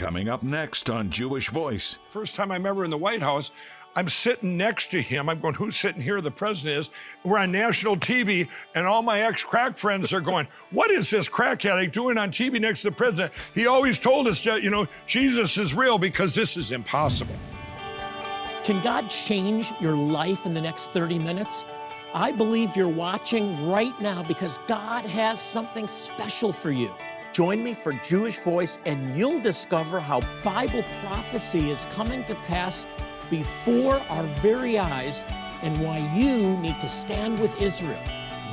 Coming up next on Jewish Voice. First time I'm ever in the White House, I'm sitting next to him. I'm going, who's sitting here? The president is. We're on national TV, and all my ex crack friends are going, what is this crack addict doing on TV next to the president? He always told us that, you know, Jesus is real because this is impossible. Can God change your life in the next 30 minutes? I believe you're watching right now because God has something special for you. Join me for Jewish Voice, and you'll discover how Bible prophecy is coming to pass before our very eyes and why you need to stand with Israel.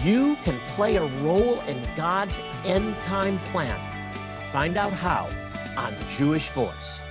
You can play a role in God's end time plan. Find out how on Jewish Voice.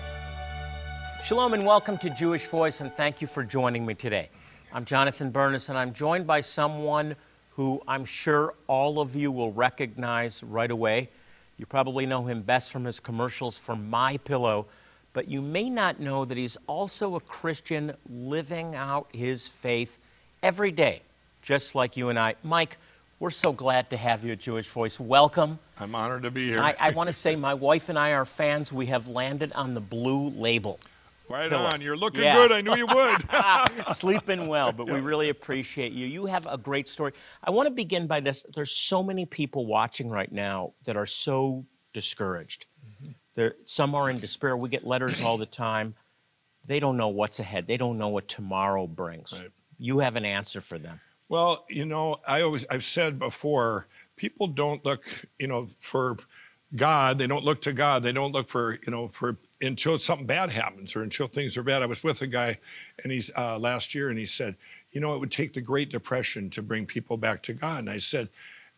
Shalom and welcome to Jewish Voice, and thank you for joining me today. I'm Jonathan Bernis, and I'm joined by someone who I'm sure all of you will recognize right away. You probably know him best from his commercials for My Pillow, but you may not know that he's also a Christian living out his faith every day, just like you and I. Mike, we're so glad to have you at Jewish Voice. Welcome. I'm honored to be here. I, I want to say my wife and I are fans. We have landed on the blue label. Right on. You're looking Yeah. good. I knew you would. Sleeping well, but we really appreciate you. You have a great story. I want to begin by this. There's so many people watching right now that are so discouraged. Mm-hmm. There, some are in despair. We get letters all the time. They don't know what's ahead. They don't know what tomorrow brings. Right. You have an answer for them. Well, you know, I always I've said before, people don't look, you know, for God. They don't look to God. They don't look for, you know, for until something bad happens or until things are bad. I was with a guy, and he's uh, last year, and he said, you know, it would take the Great Depression to bring people back to God. And I said,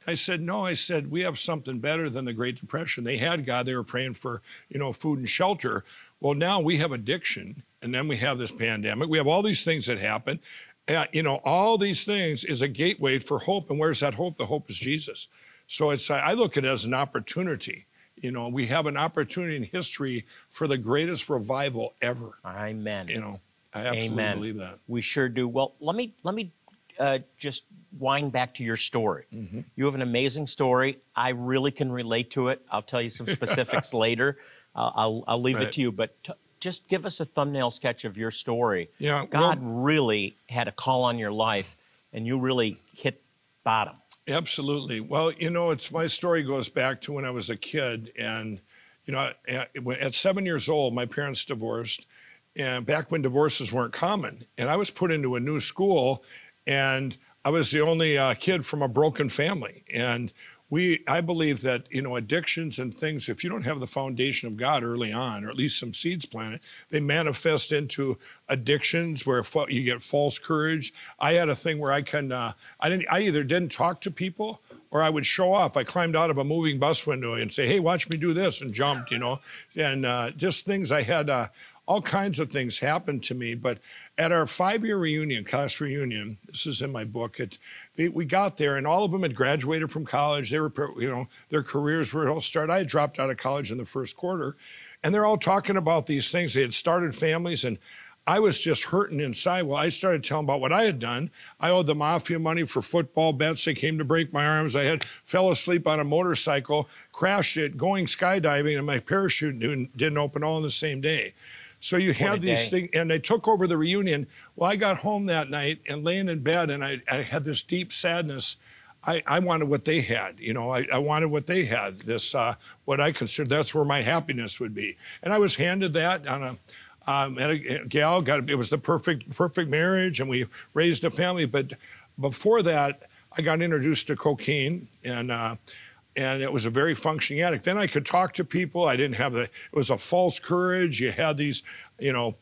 I said, no. I said we have something better than the Great Depression. They had God. They were praying for, you know, food and shelter. Well, now we have addiction, and then we have this pandemic. We have all these things that happen. Uh, you know, all these things is a gateway for hope. And where's that hope? The hope is Jesus. So it's I look at it as an opportunity. You know, we have an opportunity in history for the greatest revival ever. Amen. You know, I absolutely Amen. believe that. We sure do. Well, let me let me uh, just wind back to your story. Mm-hmm. You have an amazing story. I really can relate to it. I'll tell you some specifics later. Uh, I'll I'll leave it to you, but t- just give us a thumbnail sketch of your story. Yeah, God well- really had a call on your life, and you really hit bottom. Absolutely. Well, you know, it's my story goes back to when I was a kid, and you know, at, at seven years old, my parents divorced, and back when divorces weren't common, and I was put into a new school, and I was the only uh, kid from a broken family, and we, I believe that you know, addictions and things, if you don't have the foundation of God early on, or at least some seeds planted, they manifest into addictions where you get false courage. I had a thing where I can, uh, I didn't, I either didn't talk to people or I would show off. I climbed out of a moving bus window and say, "Hey, watch me do this," and jumped, you know, and uh, just things. I had uh, all kinds of things happen to me. But at our five-year reunion, class reunion, this is in my book. It, we got there, and all of them had graduated from college. They were, you know, their careers were all started. I had dropped out of college in the first quarter, and they're all talking about these things. They had started families, and I was just hurting inside. Well, I started telling about what I had done. I owed the mafia money for football bets. They came to break my arms. I had fell asleep on a motorcycle, crashed it, going skydiving, and my parachute didn't, open all in the same day. So you had these things, and they took over the reunion. Well, I got home that night and laying in bed, and I, I had this deep sadness. I, I wanted what they had, you know. I, I wanted what they had. This, uh, what I considered that's where my happiness would be, and I was handed that on a um, and a, a gal got it was the perfect perfect marriage, and we raised a family. But before that, I got introduced to cocaine, and uh, and it was a very functioning addict. Then I could talk to people. I didn't have the. It was a false courage. You had these, you know.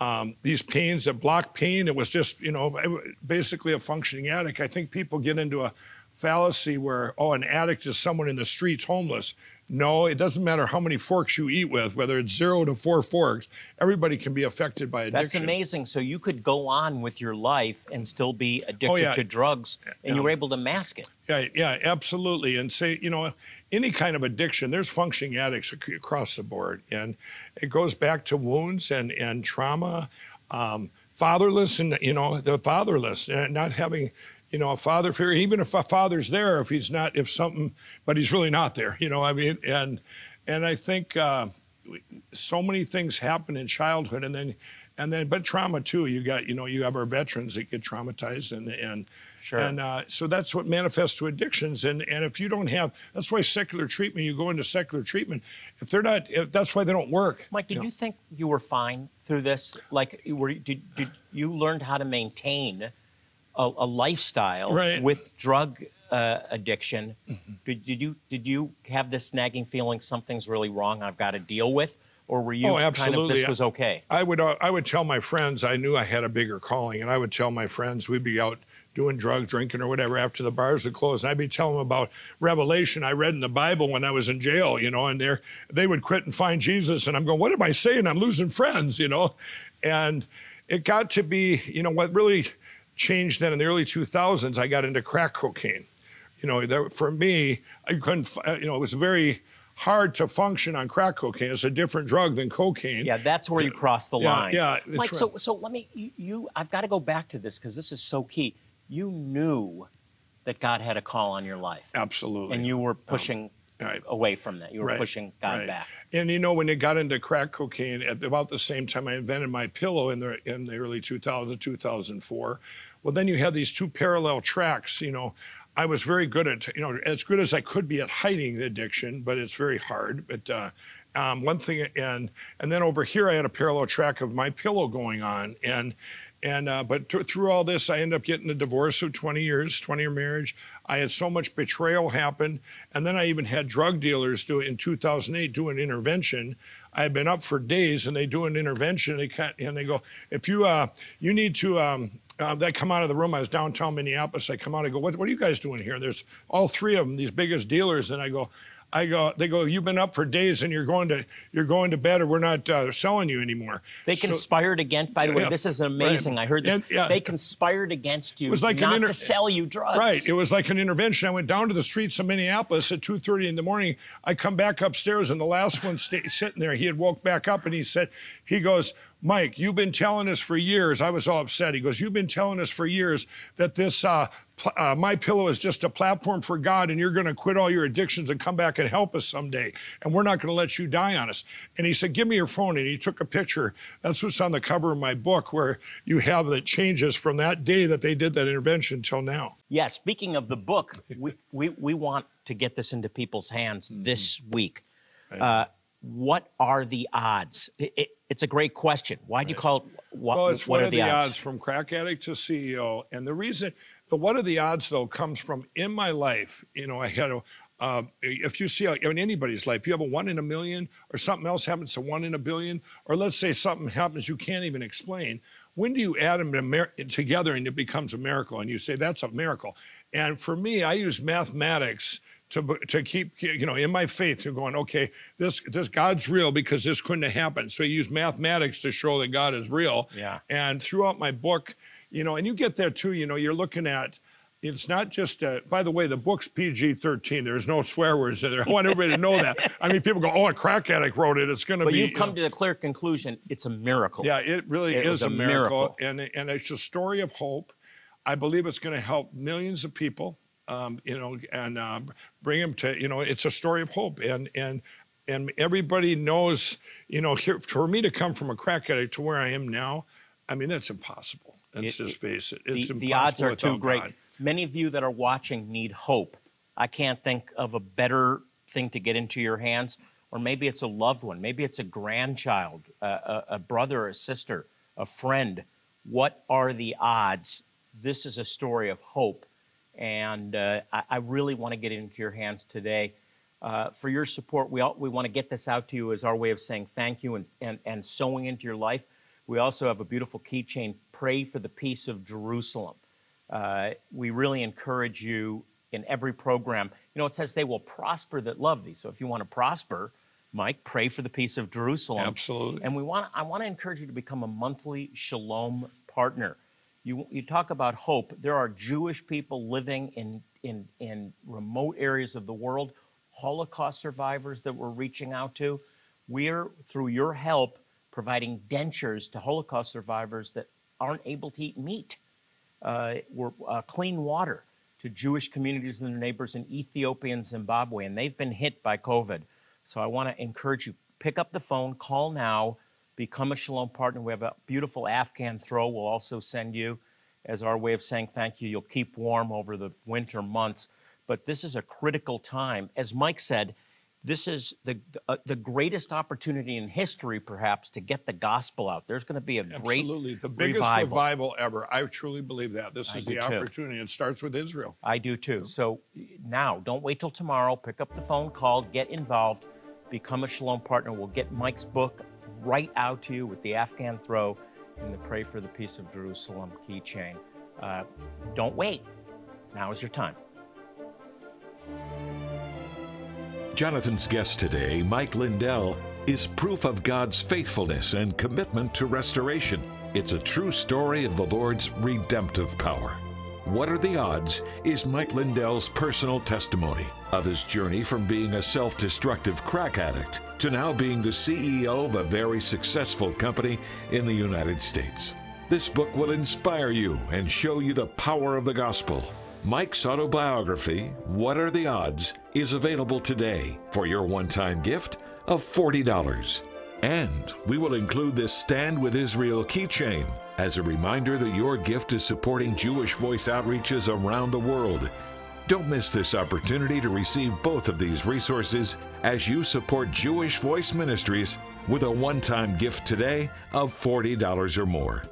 Um, these pains that block pain. It was just, you know, basically a functioning addict. I think people get into a fallacy where, oh, an addict is someone in the streets homeless. No, it doesn't matter how many forks you eat with, whether it's zero to four forks, everybody can be affected by addiction. That's amazing. So you could go on with your life and still be addicted yeah. to drugs, and you Yeah. were able to mask it. Yeah, yeah, absolutely. And say, you know, any kind of addiction, there's functioning addicts across the board. And it goes back to wounds and, and trauma, um, fatherless, and, you know, the fatherless, uh, not having, you know, a father figure, even if a father's there, if he's not, if something, but he's really not there, you know, I mean, and, and I think, uh, so many things happen in childhood, and then and then but trauma too. You got you know you have our veterans that get traumatized, and and Sure. and uh, so that's what manifests to addictions. And and if you don't have, that's why secular treatment. You go into secular treatment. If they're not, if, that's why they don't work. Mike, did know. you think you were fine through this? Like, were did, did you learned how to maintain a, a lifestyle Right. Mm-hmm. with drug uh, addiction? Did, did you did you have this nagging feeling something's really wrong? I've got to deal with, or were you Oh, kind of absolutely. this was okay? I would uh, I would tell my friends I knew I had a bigger calling, and I would tell my friends we'd be out doing drugs, drinking, or whatever after the bars would close, and I'd be telling them about Revelation I read in the Bible when I was in jail, you know, and they they would quit and find Jesus, and I'm going, what am I saying? I'm losing friends, you know, and it got to be, you know, what really changed then in the early 2000s. I got into crack cocaine. You know, that, for me, I couldn't, uh, you know, it was very hard to function on crack cocaine. It's a different drug than cocaine. Yeah, that's where you cross the Yeah, line. yeah, that's Mike, so right. so let me you, you I've got to go back to this because this is so key. You knew that God had a call on your life, Absolutely. and you were pushing Right. away from that. You were Right, pushing God right. back. And you know, when it got into crack cocaine, at about the same time I invented my pillow in the in the early 2000s, 2004. Well, then you had these two parallel tracks. You know, I was very good at you know as good as I could be at hiding the addiction, but it's very hard. But uh, um, one thing, and and then over here I had a parallel track of my pillow going on, and and uh, but th- through all this, I ended up getting a divorce of 20 years, 20 year marriage. I had so much betrayal happen, and then I even had drug dealers do it in 2008 do an intervention. I had been up for days, and they do an intervention. They can't, and they go, if you uh, you need to. Um, uh, they come out of the room. I was downtown Minneapolis. I come out. I go, what, what are you guys doing here? There's all three of them, these biggest dealers, and I go, I go. They go, you've been up for days, and you're going to you're going to bed, or we're not uh, selling you anymore. They So- conspired against. By the way, Yeah, this is amazing. right. I heard this. Yeah. They conspired against you it was like not inter- to sell you drugs. Right. It was like an intervention. I went down to the streets of Minneapolis at 2:30 in the morning. I come back upstairs, and the last one sta sitting there, he had woke back up, and he said, he goes, Mike, you've been telling us for years. I was all upset. He goes, you've been telling us for years that this uh, uh, my pillow is just a platform for God, and you're going to quit all your addictions and come back and help us someday, and we're not going to let you die on us. And he said, give me your phone, and he took a picture. That's what's on the cover of my book, where you have the changes from that day that they did that intervention till now. Yeah. Speaking of the book, we, we, we want to get this into people's hands Mm-hmm. this week. Uh, what are the odds? It, it, it's a great question. Why'd you call it? What, Well, it's what what are are the odds? from crack addict to CEO, and the reason the what are the odds though comes from in my life. You know, I had a. Uh, if you see in anybody's life, you have a one in a million, or something else happens to one in a billion, or let's say something happens you can't even explain. When do you add them together and it becomes a miracle? And you say that's a miracle. And for me, I use mathematics to to keep you know in my faith you're going okay this this god's real because this couldn't have happened so you use mathematics to show that god is real Yeah. and throughout my book you know and you get there too you know you're looking at it's not just uh, by the way the book's pg-13 there's no swear words in there i want everybody to know that i mean people go oh a crack addict wrote it it's going to be. But you've you come know- to the clear conclusion it's a miracle. yeah, it really It is a a miracle, miracle. and and it's a story of hope. I believe it's going to help millions of people, um, you know, and uh, bring them to you know, it's a story of hope, and and and everybody knows, you know, here, for me to come from a crack addict to where I am now, I mean that's impossible. Let's It- just face it. the, It's the odds are too great. God. Many of you that are watching need hope. I can't think of a better thing to get into your hands, or maybe it's a loved one, maybe it's a grandchild, a, a, a brother, a sister, a friend. What are the odds? This is a story of hope, and uh, I, I really want to get it into your hands today. Uh, for your support, we, all, we want to get this out to you as our way of saying thank you and, and, and sowing into your life. We also have a beautiful keychain, Pray for the Peace of Jerusalem. Uh, we really encourage you in every program. You know, it says they will prosper that love thee. So if you want to prosper, Mike, pray for the peace of Jerusalem. Absolutely. And we want I want to encourage you to become a monthly Shalom partner. You, you talk about hope. There are Jewish people living in, in, in remote areas of the world, Holocaust survivors that we're reaching out to. We're, through your help, providing dentures to Holocaust survivors that aren't able to eat meat uh, were uh, clean water to Jewish communities and their neighbors in Ethiopia and Zimbabwe, and they've been hit by COVID. So I want to encourage you, pick up the phone, call now, become a Shalom partner. We have a beautiful Afghan throw we'll also send you as our way of saying thank you. You'll keep warm over the winter months, but this is a critical time. As Mike said, this is the uh, the greatest opportunity in history, perhaps, to get the gospel out. There's going to be a great Absolutely. The biggest revival. revival ever. I truly believe that. This I is the too. opportunity. It starts with Israel. I do too. So now, don't wait till tomorrow. Pick up the phone, call, get involved, become a Shalom partner. We'll get Mike's book right out to you with the Afghan throw and the Pray for the Peace of Jerusalem keychain. Uh, don't wait. Now is your time. Jonathan's guest today, Mike Lindell, is proof of God's faithfulness and commitment to restoration. It's a true story of the Lord's redemptive power. What Are the Odds is Mike Lindell's personal testimony of his journey from being a self destructive crack addict to now being the CEO of a very successful company in the United States. This book will inspire you and show you the power of the gospel. Mike's autobiography, What Are the Odds, is available today for your one time gift of $40. And we will include this Stand with Israel keychain as a reminder that your gift is supporting Jewish voice outreaches around the world. Don't miss this opportunity to receive both of these resources as you support Jewish Voice Ministries with a one time gift today of $40 or more.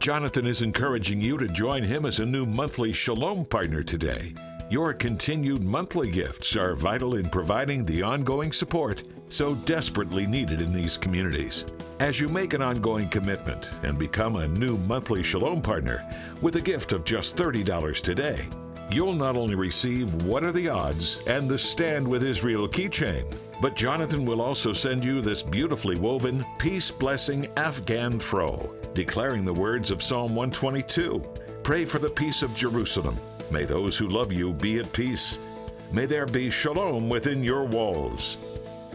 Jonathan is encouraging you to join him as a new monthly Shalom partner today. Your continued monthly gifts are vital in providing the ongoing support so desperately needed in these communities. As you make an ongoing commitment and become a new monthly Shalom partner with a gift of just $30 today, you'll not only receive What Are the Odds and the Stand with Israel keychain, but Jonathan will also send you this beautifully woven peace blessing Afghan throw, declaring the words of Psalm 122 Pray for the peace of Jerusalem. May those who love you be at peace. May there be shalom within your walls.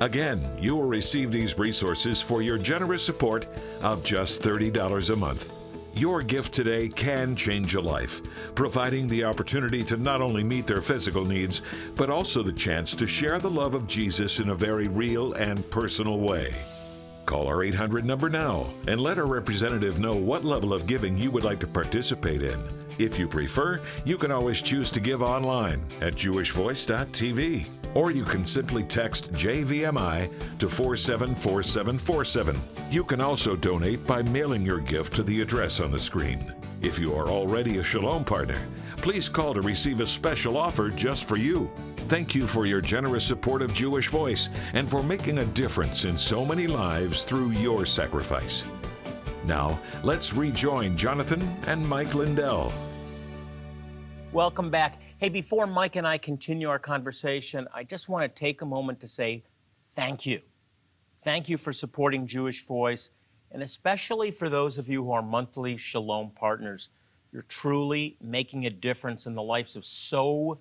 Again, you will receive these resources for your generous support of just $30 a month. Your gift today can change a life, providing the opportunity to not only meet their physical needs, but also the chance to share the love of Jesus in a very real and personal way. Call our 800 number now and let our representative know what level of giving you would like to participate in. If you prefer, you can always choose to give online at jewishvoice.tv or you can simply text JVMI to 474747. You can also donate by mailing your gift to the address on the screen. If you are already a Shalom partner, please call to receive a special offer just for you. Thank you for your generous support of Jewish Voice and for making a difference in so many lives through your sacrifice. Now, let's rejoin Jonathan and Mike Lindell. Welcome back. Hey, before Mike and I continue our conversation, I just want to take a moment to say thank you. Thank you for supporting Jewish Voice, and especially for those of you who are monthly Shalom partners. You're truly making a difference in the lives of so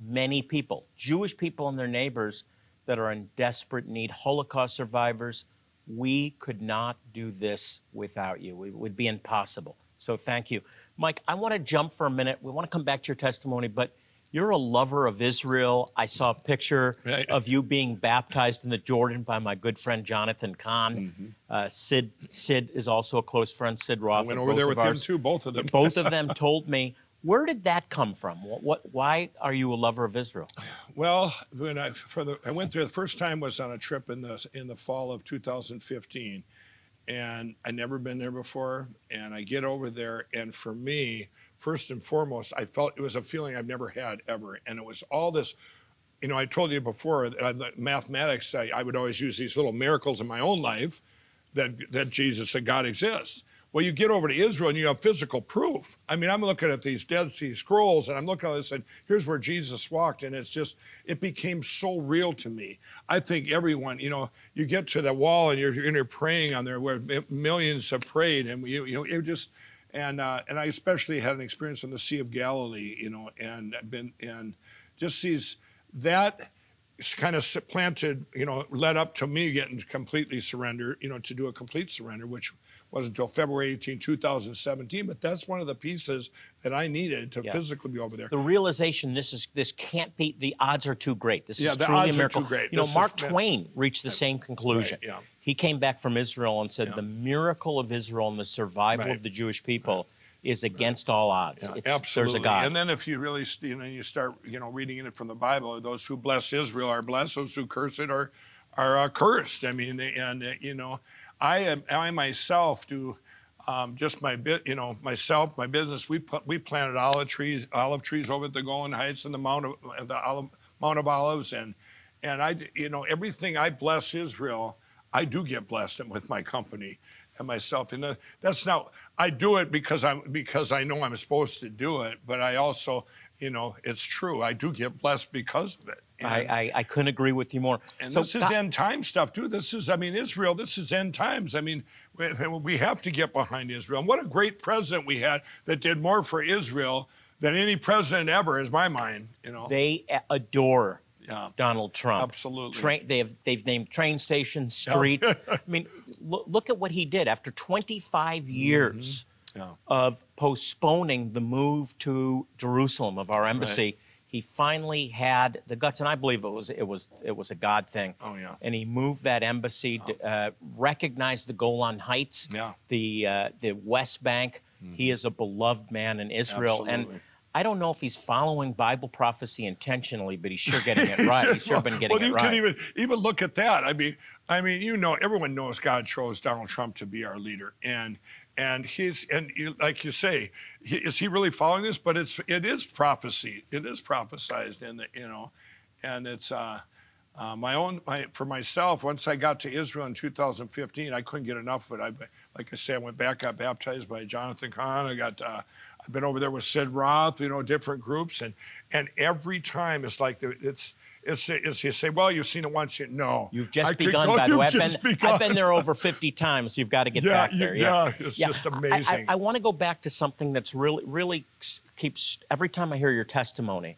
many people, Jewish people and their neighbors that are in desperate need, Holocaust survivors. We could not do this without you. It would be impossible. So thank you. Mike, I want to jump for a minute. We want to come back to your testimony, but you're a lover of Israel. I saw a picture Right. of you being baptized in the Jordan by my good friend Jonathan Cahn. Mm-hmm. Uh, Sid Sid is also a close friend. Sid Roth. I went over there with him too, both of them. Both of them told me. Where did that come from? What, what? Why are you a lover of Israel? Well, when I for the I went there the first time was on a trip in the in the fall of 2015, and I'd never been there before. And I get over there, and for me, first and foremost, I felt it was a feeling I've never had ever, and it was all this. You know, I told you before that I, mathematics. I, I would always use these little miracles in my own life that that Jesus that God exists. Well, you get over to Israel and you have physical proof. I mean, I'm looking at these Dead Sea Scrolls and I'm looking at this and here's where Jesus walked, and it's just it became so real to me. I think everyone, you know, you get to the wall and you're you're in there praying on there where millions have prayed, and you you know it just and uh, and I especially had an experience in the Sea of Galilee, you know, and I've been and just these that kind of planted, you know, led up to me getting completely surrendered, you know, to do a complete surrender, which wasn't until February 18, 2017. But that's one of the pieces that I needed to Yeah. physically be over there. the realization this is this can't be the odds are too great. This Yeah, is the truly odds a are miracle. too great. You know, This is- Mark. Twain reached the same conclusion. yeah. He came back from Israel and said the miracle of Israel and the survival Right. of the Jewish people is against all odds. Yeah, It's- absolutely. There's a God. And then if you really, you know, you start, you know, reading it from the Bible, those who bless Israel are blessed; those who curse it are, are uh, cursed. I mean, they- and uh, you know, I am, I myself do. Um, just my bit, you know, myself, my business. We put, we planted olive trees, olive trees over at the Golan Heights and the Mount of the olive, Mount of Olives, and and I, you know, everything I bless Israel, I do get blessed with my company and myself. And uh, that's not. I do it because I'm because I know I'm supposed to do it, but I also, you know, it's true. I do get blessed because of it. I, I, I couldn't agree with you more. and so this is God- end time stuff too. This is, I mean, Israel. This is end times. I mean, we, we have to get behind Israel. And what a great president we had that did more for Israel than any president ever, is my mind. You know. they adore yeah. Donald Trump. Absolutely. Train, they have they've named train stations, streets. I mean, look, look at what he did after 25 years Mm-hmm. Yeah. of postponing the move to Jerusalem of our embassy. He finally had the guts, and I believe it was it was it was a God thing. Oh, yeah. And he moved that embassy, to, uh, recognized the Golan Heights, Yeah. the uh, the West Bank. He is a beloved man in Israel, Absolutely. and I don't know if he's following Bible prophecy intentionally, but he's sure getting it right. He's sure been getting well, it right. Well, you can even even look at that. I mean, I mean, you know, everyone knows God chose Donald Trump to be our leader, and and he's and you, like you say, he, is he really following this? But it's it is prophecy. It is prophesized in the you know, and it's. uh uh, my own, my, for myself, once I got to Israel in 2015, I couldn't get enough of it. I, like I said, I went back, got baptized by Jonathan Cahn. I got, uh, I've been over there with Sid Roth, you know, different groups, and and every time it's like it's it's it's you say, well, you've seen it once, you no, You've just I could begun, go- by the way. I've been, just I've been there over 50 times. You've got to get Yeah, back there. yeah, it's just I- I- amazing. I, want to go back to something that's really, really keeps, every time I hear your testimony,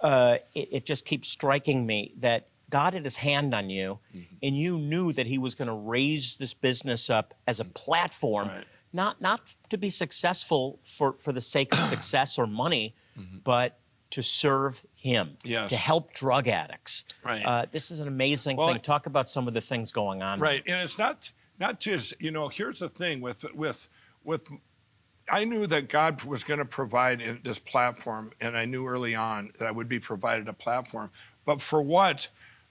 uh, it, it just keeps striking me that God had his hand on you Mm-hmm. and you knew that he was going to raise this business up as a platform, Right. not, not to be successful for, for the sake of success or money, but to serve him. Yes. to help drug addicts. Right. Uh, this is an amazing Well, thing. Talk about some of the things going on. Right, and it's not not just you know. Here's the thing with with with. I knew that God was going to provide this platform, and I knew early on that I would be provided a platform. But for what?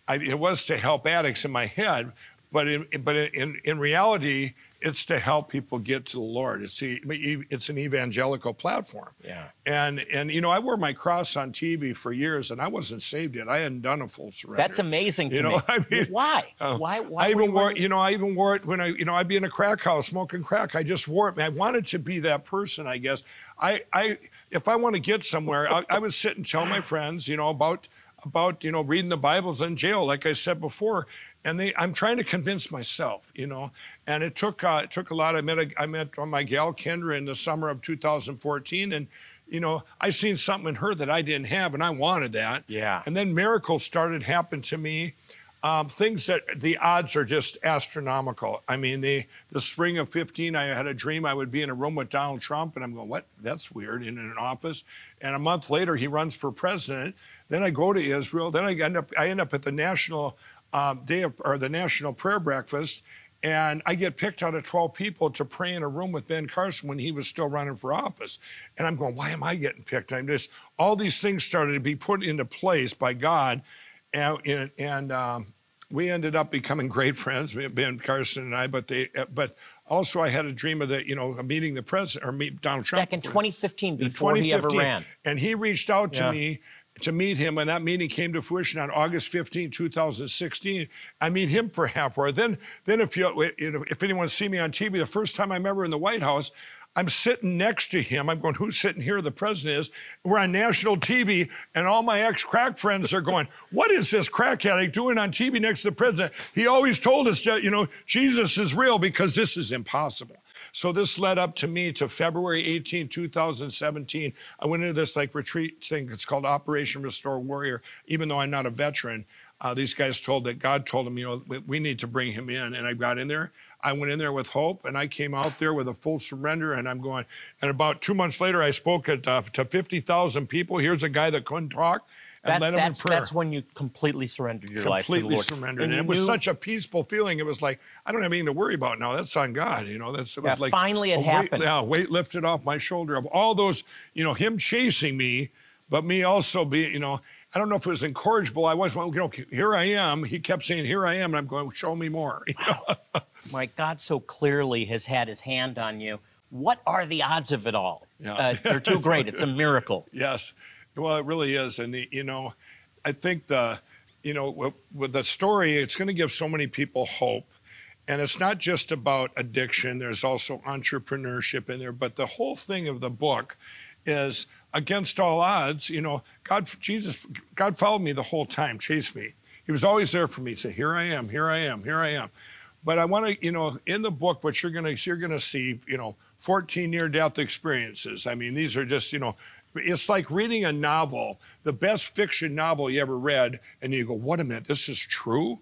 I, it was to help addicts in my head, but in but in in reality, it's to help people get to the Lord. It's the, it's an evangelical platform. Yeah. And and you know, I wore my cross on TV for years, and I wasn't saved yet. I hadn't done a full surrender. That's amazing to You know, me. I mean, why? uh, why? Why? I even wore, you know, I even wore it when I, you know, I'd be in a crack house smoking crack. I just wore it. I wanted to be that person, I guess. I, I, if I want to get somewhere, I, I would sit and tell my friends, you know, about, about, you know, reading the Bibles in jail, like I said before. And they, I'm trying to convince myself, you know, and it took, uh, it took a lot. I met, a, I met my gal Kendra in the summer of 2014, and, you know, I seen something in her that I didn't have, and I wanted that. Yeah. And then miracles started happening to me um, things that the odds are just astronomical. I mean, the the spring of 15, I had a dream I would be in a room with Donald Trump, and I'm going, what? That's weird, in an office. And a month later, he runs for president. Then I go to Israel. Then I end up I end up at the national um, day of, or the national prayer breakfast. And I get picked out of 12 people to pray in a room with Ben Carson when he was still running for office. And I'm going, why am I getting picked? I'm just, all these things started to be put into place by God. And, and, um, we ended up becoming great friends, Ben Carson and I. But they, but also I had a dream of the, you know, meeting the president or meet Donald Trump back in 2015 in before he ever ran. And he reached out to Yeah. me to meet him, and that meeting came to fruition on August 15, 2016. I meet him for half hour. Then, then if you, if anyone see me on TV, the first time I'm ever in the White House, I'm sitting next to him. I'm going, who's sitting here? The president is. We're on national TV, and all my ex-crack friends are going, what is this crack addict doing on TV next to the president? He always told us that, you know, Jesus is real because this is impossible. So this led up to me to February 18, 2017. I went into this like retreat thing. It's called Operation Restore Warrior. Even though I'm not a veteran, uh, these guys told that God told them, you know, we, need to bring him in. And I got in there. I went in there with hope, and I came out there with a full surrender. And I'm going. And about two months later, I spoke at, uh, to 50,000 people. Here's a guy that couldn't talk That- led him in that's, prayer that's when you completely surrendered your life to the completely surrendered. And, you it was knew- such a peaceful feeling. It was like I don't have anything to worry about now. That's on God. You know, that's it was Yeah, like finally it a weight, happened. Yeah, weight lifted off my shoulder of all those. You know, him chasing me, but me also being, You know, I don't know if it was incorrigible. I was. Well, you know, here I am. He kept saying, "Here I am," and I'm going, "Show me more." You know? My God so clearly has had his hand on you. What are the odds of it all? Yeah. Uh, they're too great. It's a miracle. Yes. Well, it really is. And, you know, I think the, you know, with, the story, it's going to give so many people hope. And it's not just about addiction, there's also entrepreneurship in there. But the whole thing of the book is against all odds, you know, God, Jesus, God followed me the whole time, chased me. He was always there for me. He Here I am, here I am, here I am. But I want to, you know, in the book, what you're going to, you're going to see, you know, 14 near death experiences. I mean, these are just, you know, it's like reading a novel, the best fiction novel you ever read, and you go, "What a minute, this is true."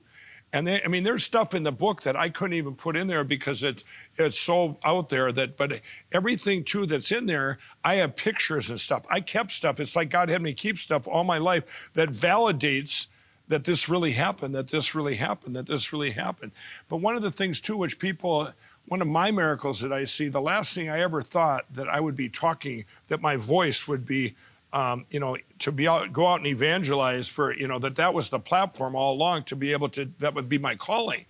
And they, I mean, there's stuff in the book that I couldn't even put in there because it's it's so out there that. But everything too that's in there, I have pictures and stuff. I kept stuff. It's like God had me keep stuff all my life that validates that this really happened, that this really happened, that this really happened. But one of the things too, which people one of my miracles that I see, the last thing I ever thought that I would be talking, that my voice would be, um, you know, to be out, go out and evangelize for, you know, that that was the platform all along to be able to, that would be my calling.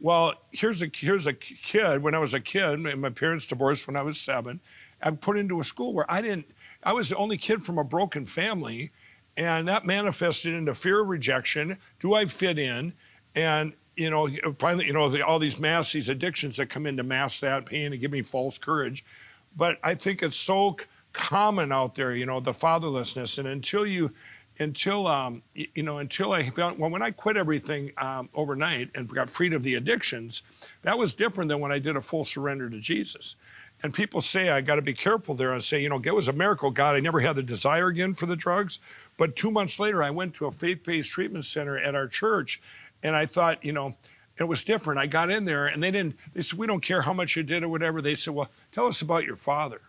Well, here's a here's a kid. When I was a kid, my parents divorced when I was seven. I'm put into a school where I didn't. I was the only kid from a broken family, and that manifested into fear of rejection. Do I fit in? And you know, finally, you know, the, all these mass, these addictions that come in to mask that pain and give me false courage. But I think it's so common out there, you know, the fatherlessness. And until you, until, um, you know, until I found, well, when I quit everything um, overnight and got freed of the addictions, that was different than when I did a full surrender to Jesus. And people say I got to be careful there and say, you know, it was a miracle, God. I never had the desire again for the drugs. But two months later, I went to a faith based treatment center at our church. And I thought, you know, it was different. I got in there and they didn't, they said, we don't care how much you did or whatever. They said, well, tell us about your father.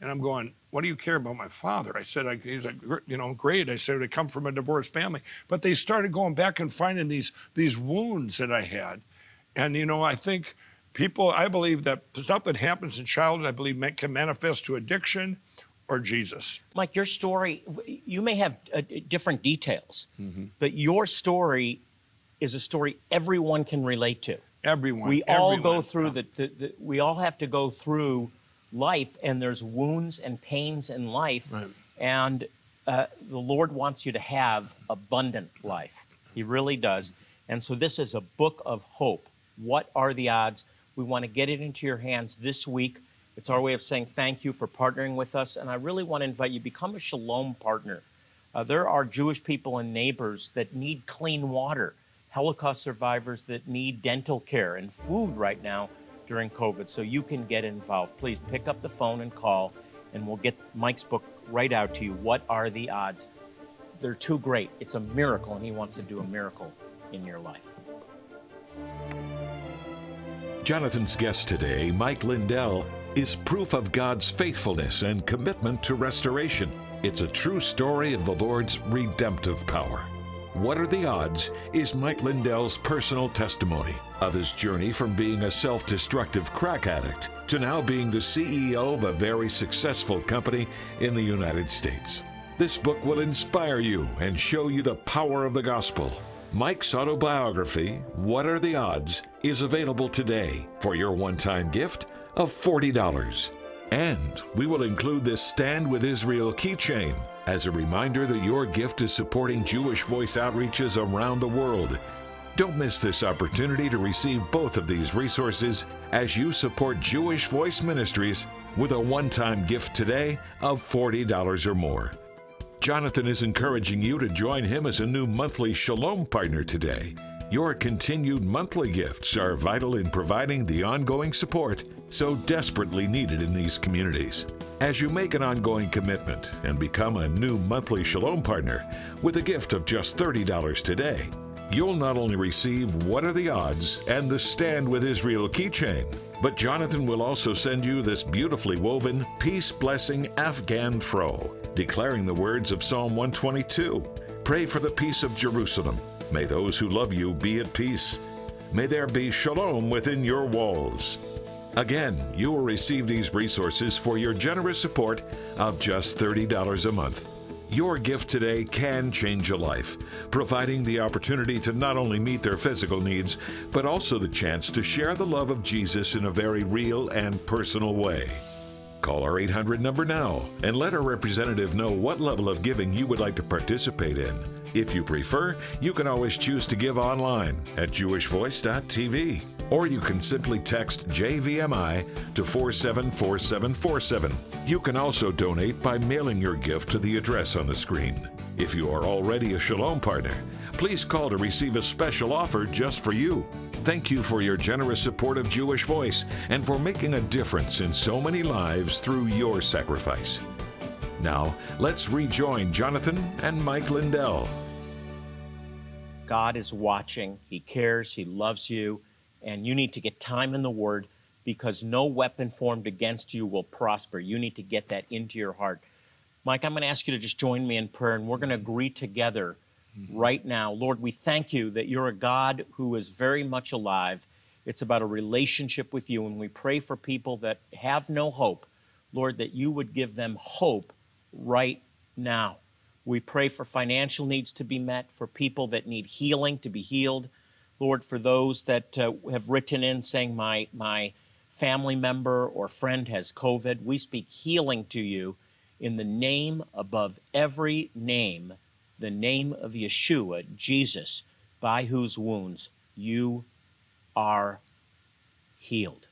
And I'm going, what do you care about my father? I said, I, he's like, you know, great. I said, I come from a divorced family. But they started going back and finding these, these wounds that I had. And, you know, I think people, I believe that stuff that happens in childhood, I believe can manifest to addiction or Jesus. Mike, your story, you may have uh, different details, Mm-hmm. but your story is a story everyone can relate to. Everyone. we all go through the, the, the we all have to go through life and there's wounds and pains in life Right. and uh, the lord wants you to have abundant life. He really does. And so this is a book of hope. What are the odds? We want to get it into your hands this week. It's our way of saying thank you for partnering with us and i really want to invite you become a shalom partner. Uh, there are jewish people and neighbors that need clean water Holocaust survivors that need dental care and food right now during COVID. So you can get involved. Please pick up the phone and call, and we'll get Mike's book right out to you. What are the odds? They're too great. It's a miracle, and he wants to do a miracle in your life. Jonathan's guest today, Mike Lindell, is proof of God's faithfulness and commitment to restoration. It's a true story of the Lord's redemptive power. What Are the Odds is Mike Lindell's personal testimony of his journey from being a self destructive crack addict to now being the CEO of a very successful company in the United States. This book will inspire you and show you the power of the gospel. Mike's autobiography, What Are the Odds, is available today for your one time gift of $40. And we will include this Stand with Israel keychain as a reminder that your gift is supporting Jewish voice outreaches around the world. Don't miss this opportunity to receive both of these resources as you support Jewish Voice Ministries with a one time gift today of $40 or more. Jonathan is encouraging you to join him as a new monthly Shalom partner today. Your continued monthly gifts are vital in providing the ongoing support so desperately needed in these communities. As you make an ongoing commitment and become a new monthly Shalom partner with a gift of just $30 today, you'll not only receive What Are the Odds and the Stand with Israel keychain, but Jonathan will also send you this beautifully woven peace blessing Afghan throw, declaring the words of Psalm 122 Pray for the peace of Jerusalem. May those who love you be at peace. May there be shalom within your walls. Again, you will receive these resources for your generous support of just $30 a month. Your gift today can change a life, providing the opportunity to not only meet their physical needs, but also the chance to share the love of Jesus in a very real and personal way. Call our 800 number now and let our representative know what level of giving you would like to participate in. If you prefer, you can always choose to give online at jewishvoice.tv or you can simply text JVMI to 474747. You can also donate by mailing your gift to the address on the screen. If you are already a Shalom partner, please call to receive a special offer just for you. Thank you for your generous support of Jewish Voice and for making a difference in so many lives through your sacrifice. Now, let's rejoin Jonathan and Mike Lindell. God is watching, He cares, He loves you, and you need to get time in the Word because no weapon formed against you will prosper. You need to get that into your heart. Mike, I'm going to ask you to just join me in prayer, and we're going to agree together mm-hmm. right now. Lord, we thank you that you're a God who is very much alive. It's about a relationship with you, and we pray for people that have no hope. Lord, that you would give them hope right now. We pray for financial needs to be met, for people that need healing to be healed. Lord, for those that uh, have written in saying, my, my family member or friend has COVID, we speak healing to you in the name above every name, the name of Yeshua, Jesus, by whose wounds you are healed.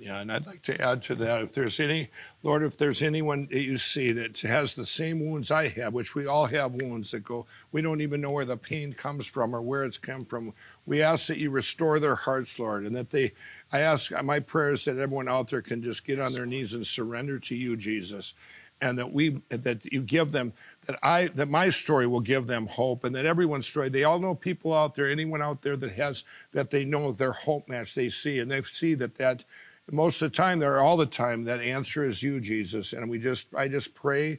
Yeah, and I'd like to add to that if there's any, Lord, if there's anyone that you see that has the same wounds I have, which we all have wounds that go, we don't even know where the pain comes from or where it's come from. We ask that you restore their hearts, Lord, and that they, I ask, my prayers that everyone out there can just get on their knees and surrender to you, Jesus and that we that you give them that i that my story will give them hope and that everyone's story they all know people out there anyone out there that has that they know their hope match they see and they see that that most of the time there all the time that answer is you jesus. And we just i just pray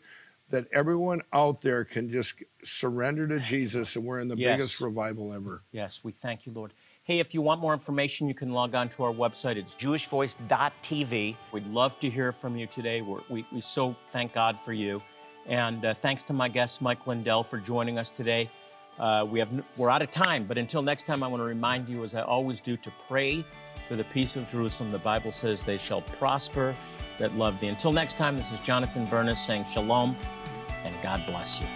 that everyone out there can just surrender to jesus and we're in the yes. biggest revival ever. Yes we thank you lord. Hey if you want more information you can log on to our website. It's jewishvoice.tv we'd love to hear from you today. We're, we, we so thank god for you. And uh, thanks to my guest mike lindell for joining us today uh, we have we're out of time but until next time i want to remind you as i always do to pray for the peace of Jerusalem. The Bible says they shall prosper that love thee. Until next time, this is Jonathan Bernis saying shalom and God bless you.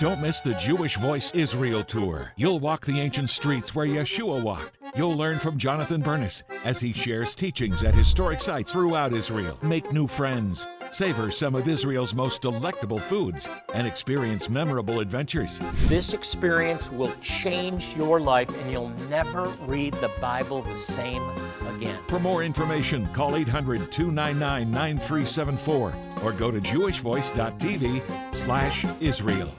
Don't miss the Jewish Voice Israel Tour. You'll walk the ancient streets where Yeshua walked. You'll learn from Jonathan Bernis as he shares teachings at historic sites throughout Israel. Make new friends savor some of Israel's most delectable foods, and experience memorable adventures. This experience will change your life, and you'll never read the Bible the same again. For more information, call 800 299 9374 or go to jewishvoice.tv slash Israel.